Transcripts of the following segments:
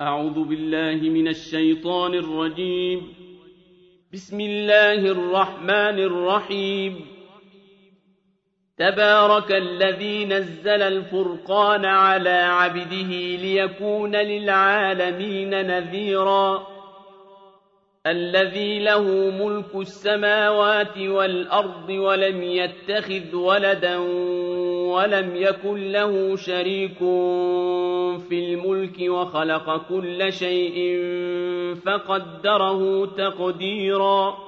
أعوذ بالله من الشيطان الرجيم. بسم الله الرحمن الرحيم. تبارك الذي نزل الفرقان على عبده ليكون للعالمين نذيرا. الذي له ملك السماوات والأرض ولم يتخذ ولدا ولم يكن له شريك في الملك وخلق كل شيء فقدره تقديرا.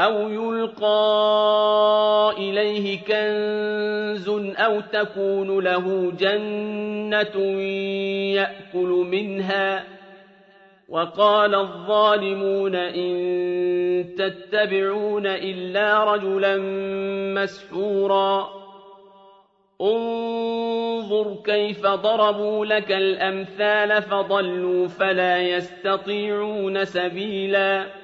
أَوْ يُلْقَىٰ إِلَيْهِ كَنزٌ أَوْ تَكُونُ لَهُ جَنَّةٌ يَأْكُلُ مِنْهَا ۚ وَقَالَ الظَّالِمُونَ إِن تَتَّبِعُونَ إِلَّا رَجُلًا مَّسْحُورًا انظُرْ كَيْفَ ضَرَبُوا لَكَ الْأَمْثَالَ فَضَلُّوا فَلَا يَسْتَطِيعُونَ سَبِيلًا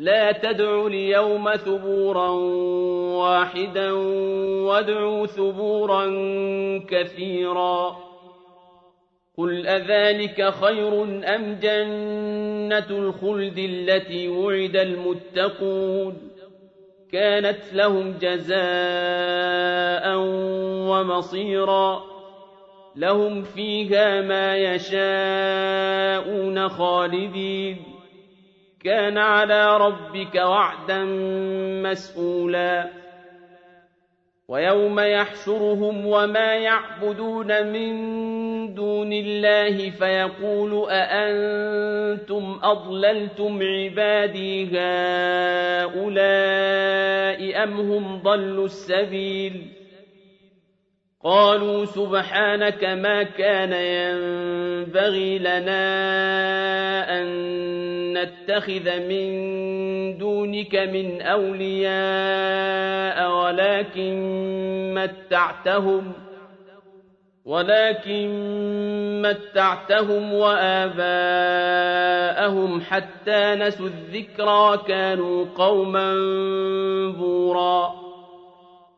لا تدعوا اليوم ثبورا واحدا وادعوا ثبورا كثيرا. قل أذلك خير أم جنة الخلد التي وعد المتقون؟ كانت لهم جزاء ومصيرا. لهم فيها ما يشاءون خالدين. كان على ربك وعدا مسئولا ويوم يحشرهم وما يعبدون من دون الله فيقول أأنتم أضللتم عبادي هؤلاء أم هم ضلوا السبيل؟ قالوا سبحانك ما كان ينبغي لنا أن نتخذ من دونك من أولياء ولكن متعتهم ولكن متعتهم وآباءهم حتى نسوا الذكرى كانوا قوما بورا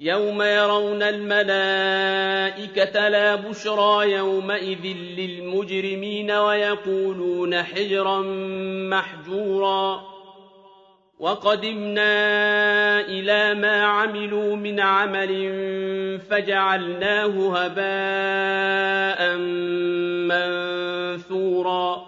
يوم يرون الملائكة لا بشرى يومئذ للمجرمين ويقولون حجرا محجورا وقدمنا إلى ما عملوا من عمل فجعلناه هباء منثورا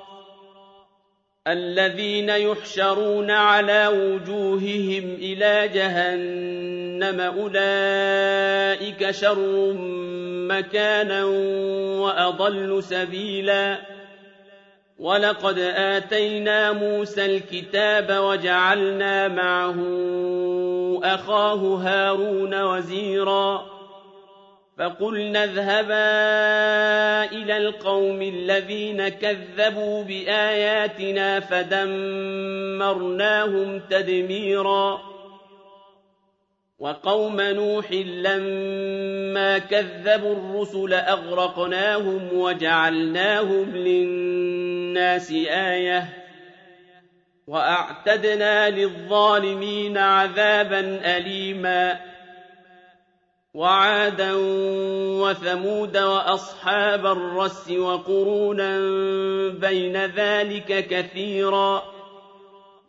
الذين يحشرون على وجوههم إلى جهنم أولئك شر مكانا وأضل سبيلا. ولقد آتينا موسى الكتاب وجعلنا معه أخاه هارون وزيرا. فقلنا اذهبا إلى القوم الذين كذبوا بآياتنا فدمرناهم تدميرا. وقوم نوح لما كذبوا الرسل أغرقناهم وجعلناهم للناس آية. وأعتدنا للظالمين عذابا أليماً. وعادا وثمود وأصحاب الرس وقرونا بين ذلك كثيرا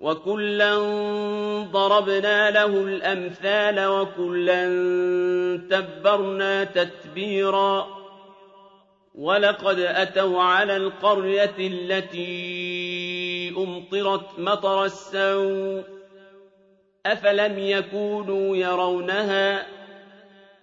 وكلا ضربنا له الأمثال وكلا تبرنا تتبيرا ولقد أتوا على القرية التي أمطرت مطر السوء أفلم يكونوا يرونها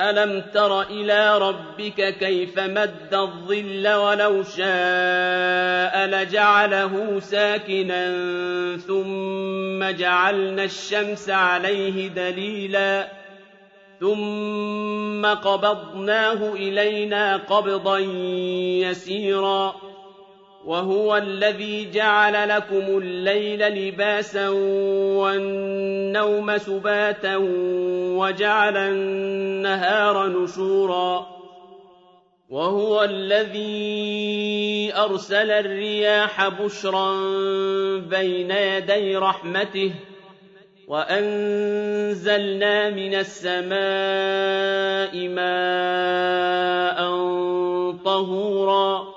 أَلَمْ تَرَ إِلَىٰ رَبِّكَ كَيْفَ مَدَّ الظِّلَّ وَلَوْ شَاءَ لَجَعَلَهُ سَاكِنًا ثُمَّ جَعَلْنَا الشَّمْسَ عَلَيْهِ دَلِيلًا ثُمَّ قَبَضْنَاهُ إِلَيْنَا قَبْضًا يَسِيرًا وهو الذي جعل لكم الليل لباسا والنوم سباتا وجعل النهار نشورا وهو الذي أرسل الرياح بشرا بين يدي رحمته وأنزلنا من السماء ماء طهورا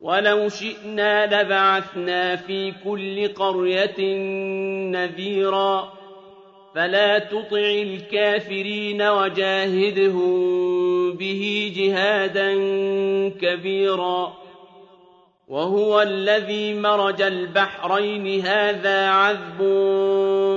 وَلَوْ شِئْنَا لَبَعَثْنَا فِي كُلِّ قَرْيَةٍ نَّذِيرًا. فَلَا تُطِعِ الْكَافِرِينَ وَجَاهِدْهُم بِهِ جِهَادًا كَبِيرًا. وَهُوَ الَّذِي مَرَجَ الْبَحْرَيْنِ. هَٰذَا عَذْبٌ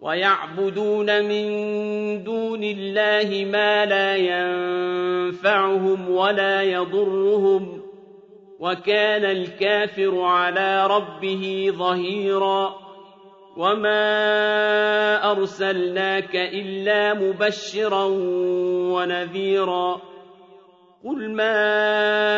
وَيَعْبُدُونَ مِن دُونِ اللَّهِ مَا لَا يَنفَعُهُمْ وَلَا يَضُرُّهُمْ وَكَانَ الْكَافِرُ عَلَىٰ رَبِّهِ ظَهِيرًا وَمَا أَرْسَلْنَاكَ إِلَّا مُبَشِّرًا وَنَذِيرًا قُلْ مَا